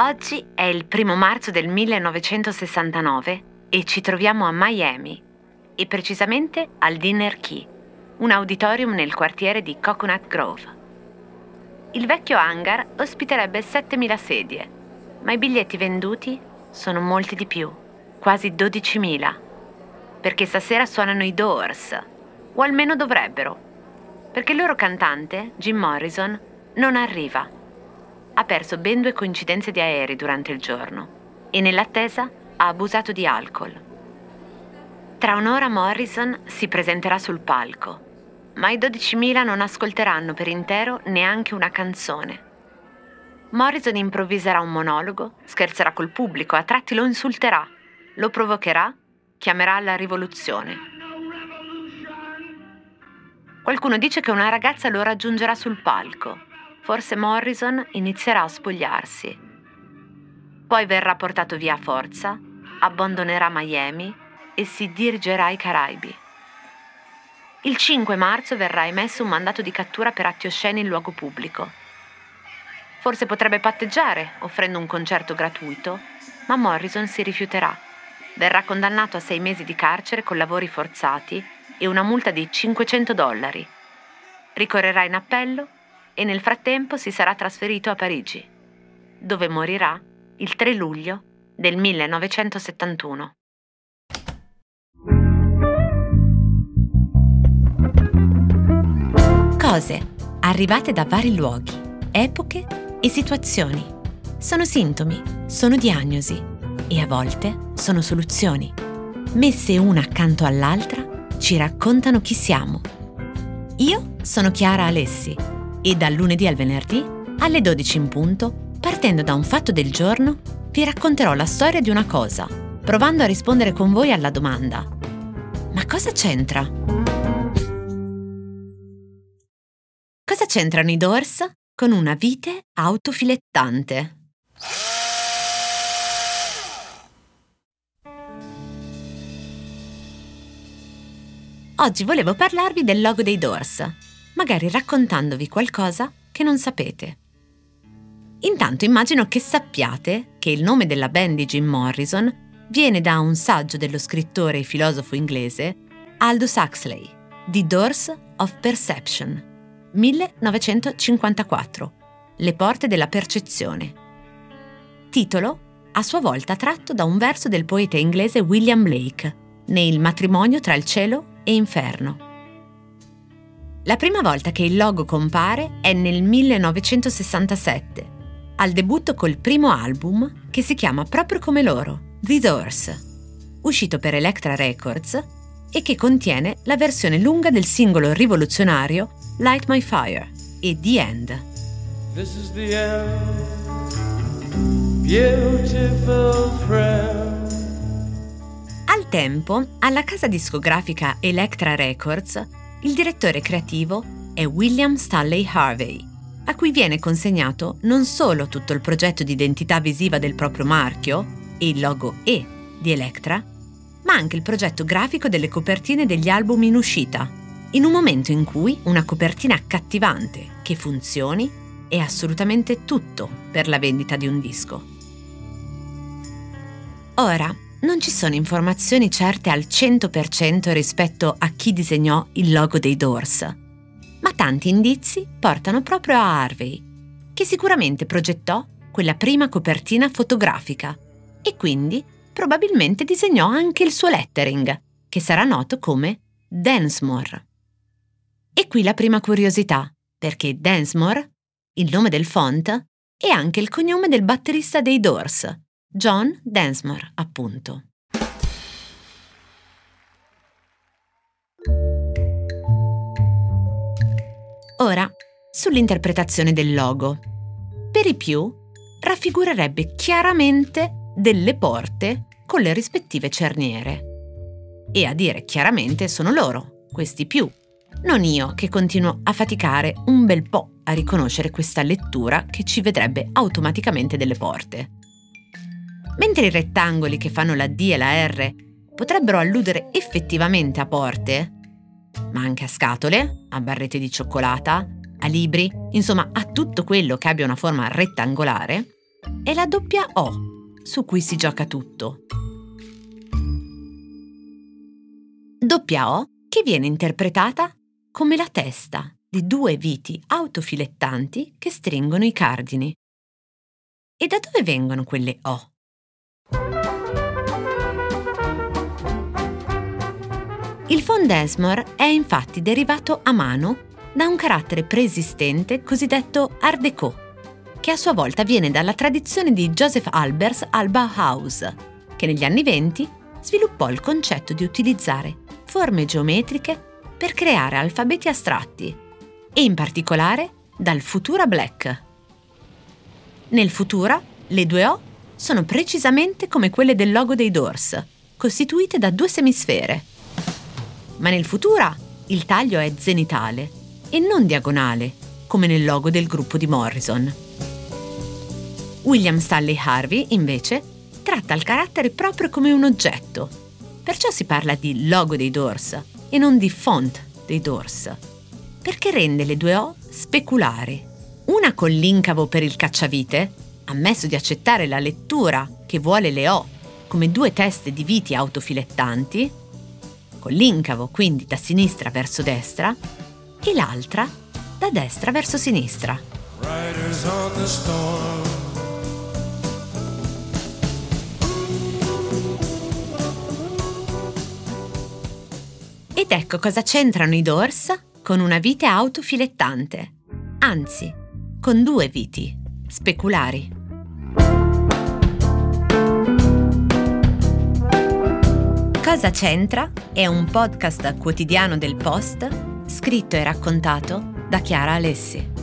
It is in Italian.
Oggi è il primo marzo del 1969 e ci troviamo a Miami, e precisamente al Dinner Key, un auditorium nel quartiere di Coconut Grove. Il vecchio hangar ospiterebbe 7.000 sedie, ma i biglietti venduti sono molti di più, quasi 12.000, perché stasera suonano i Doors, o almeno dovrebbero, perché il loro cantante, Jim Morrison, non arriva. Ha perso ben due coincidenze di aerei durante il giorno e nell'attesa ha abusato di alcol. Tra un'ora Morrison si presenterà sul palco, ma i 12.000 non ascolteranno per intero neanche una canzone. Morrison improvviserà un monologo, scherzerà col pubblico, a tratti lo insulterà, lo provocherà, chiamerà alla rivoluzione. Qualcuno dice che una ragazza lo raggiungerà sul palco. Forse Morrison inizierà a spogliarsi. Poi verrà portato via a forza, abbandonerà Miami e si dirigerà ai Caraibi. Il 5 marzo verrà emesso un mandato di cattura per atti osceni in luogo pubblico. Forse potrebbe patteggiare, offrendo un concerto gratuito, ma Morrison si rifiuterà. Verrà condannato a sei mesi di carcere con lavori forzati e una multa di 500 dollari. Ricorrerà in appello e nel frattempo si sarà trasferito a Parigi, dove morirà il 3 luglio del 1971. Cose arrivate da vari luoghi, epoche e situazioni. Sono sintomi, sono diagnosi e a volte sono soluzioni. Messe una accanto all'altra ci raccontano chi siamo. Io sono Chiara Alessi e dal lunedì al venerdì alle 12 in punto, partendo da un fatto del giorno, vi racconterò la storia di una cosa, provando a rispondere con voi alla domanda Ma cosa c'entra? Cosa c'entrano i Doors con una vite autofilettante? Oggi volevo parlarvi del logo dei Doors, magari raccontandovi qualcosa che non sapete. Intanto immagino che sappiate che il nome della band di Jim Morrison viene da un saggio dello scrittore e filosofo inglese Aldous Huxley, The Doors of Perception, 1954, Le porte della percezione. Titolo a sua volta tratto da un verso del poeta inglese William Blake, nel matrimonio tra il cielo e inferno. La prima volta che il logo compare è nel 1967, al debutto col primo album che si chiama proprio come loro, The Doors, uscito per Elektra Records e che contiene la versione lunga del singolo rivoluzionario Light My Fire e The End. This is the end, beautiful friend. Al tempo, alla casa discografica Elektra Records, il direttore creativo è William Stanley Harvey, a cui viene consegnato non solo tutto il progetto di identità visiva del proprio marchio e il logo E di Elektra, ma anche il progetto grafico delle copertine degli album in uscita, in un momento in cui una copertina accattivante che funzioni è assolutamente tutto per la vendita di un disco. Ora, non ci sono informazioni certe al 100% rispetto a chi disegnò il logo dei Doors, ma tanti indizi portano proprio a Harvey, che sicuramente progettò quella prima copertina fotografica e quindi probabilmente disegnò anche il suo lettering, che sarà noto come Densmore. E qui la prima curiosità, perché Densmore, il nome del font, è anche il cognome del batterista dei Doors, John Densmore, appunto. Ora, sull'interpretazione del logo. Per i più, raffigurerebbe chiaramente delle porte con le rispettive cerniere. E a dire chiaramente sono loro, questi più, non io che continuo a faticare un bel po' a riconoscere questa lettura che ci vedrebbe automaticamente delle porte. Mentre i rettangoli che fanno la D e la R potrebbero alludere effettivamente a porte, ma anche a scatole, a barrette di cioccolata, a libri, insomma a tutto quello che abbia una forma rettangolare, è la doppia O, su cui si gioca tutto. Doppia O che viene interpretata come la testa di due viti autofilettanti che stringono i cardini. E da dove vengono quelle O? Il Fondesmore è infatti derivato a mano da un carattere preesistente cosiddetto Art Deco, che a sua volta viene dalla tradizione di Joseph Albers al Bauhaus, che negli anni venti sviluppò il concetto di utilizzare forme geometriche per creare alfabeti astratti, e in particolare dal Futura Black. Nel Futura, le due O sono precisamente come quelle del logo dei Doors, costituite da due semisfere. Ma nel Futura il taglio è zenitale e non diagonale, come nel logo del gruppo di Morrison. William Stanley Harvey, invece, tratta il carattere proprio come un oggetto. Perciò si parla di logo dei Doors e non di font dei Doors, perché rende le due O speculari. Una con l'incavo per il cacciavite, ammesso di accettare la lettura che vuole le O come due teste di viti autofilettanti, con l'incavo quindi da sinistra verso destra, e l'altra da destra verso sinistra. Ed ecco cosa c'entrano i Doors con una vite autofilettante, anzi, con due viti speculari. Cosa c'entra? È un podcast quotidiano del Post scritto e raccontato da Chiara Alessi.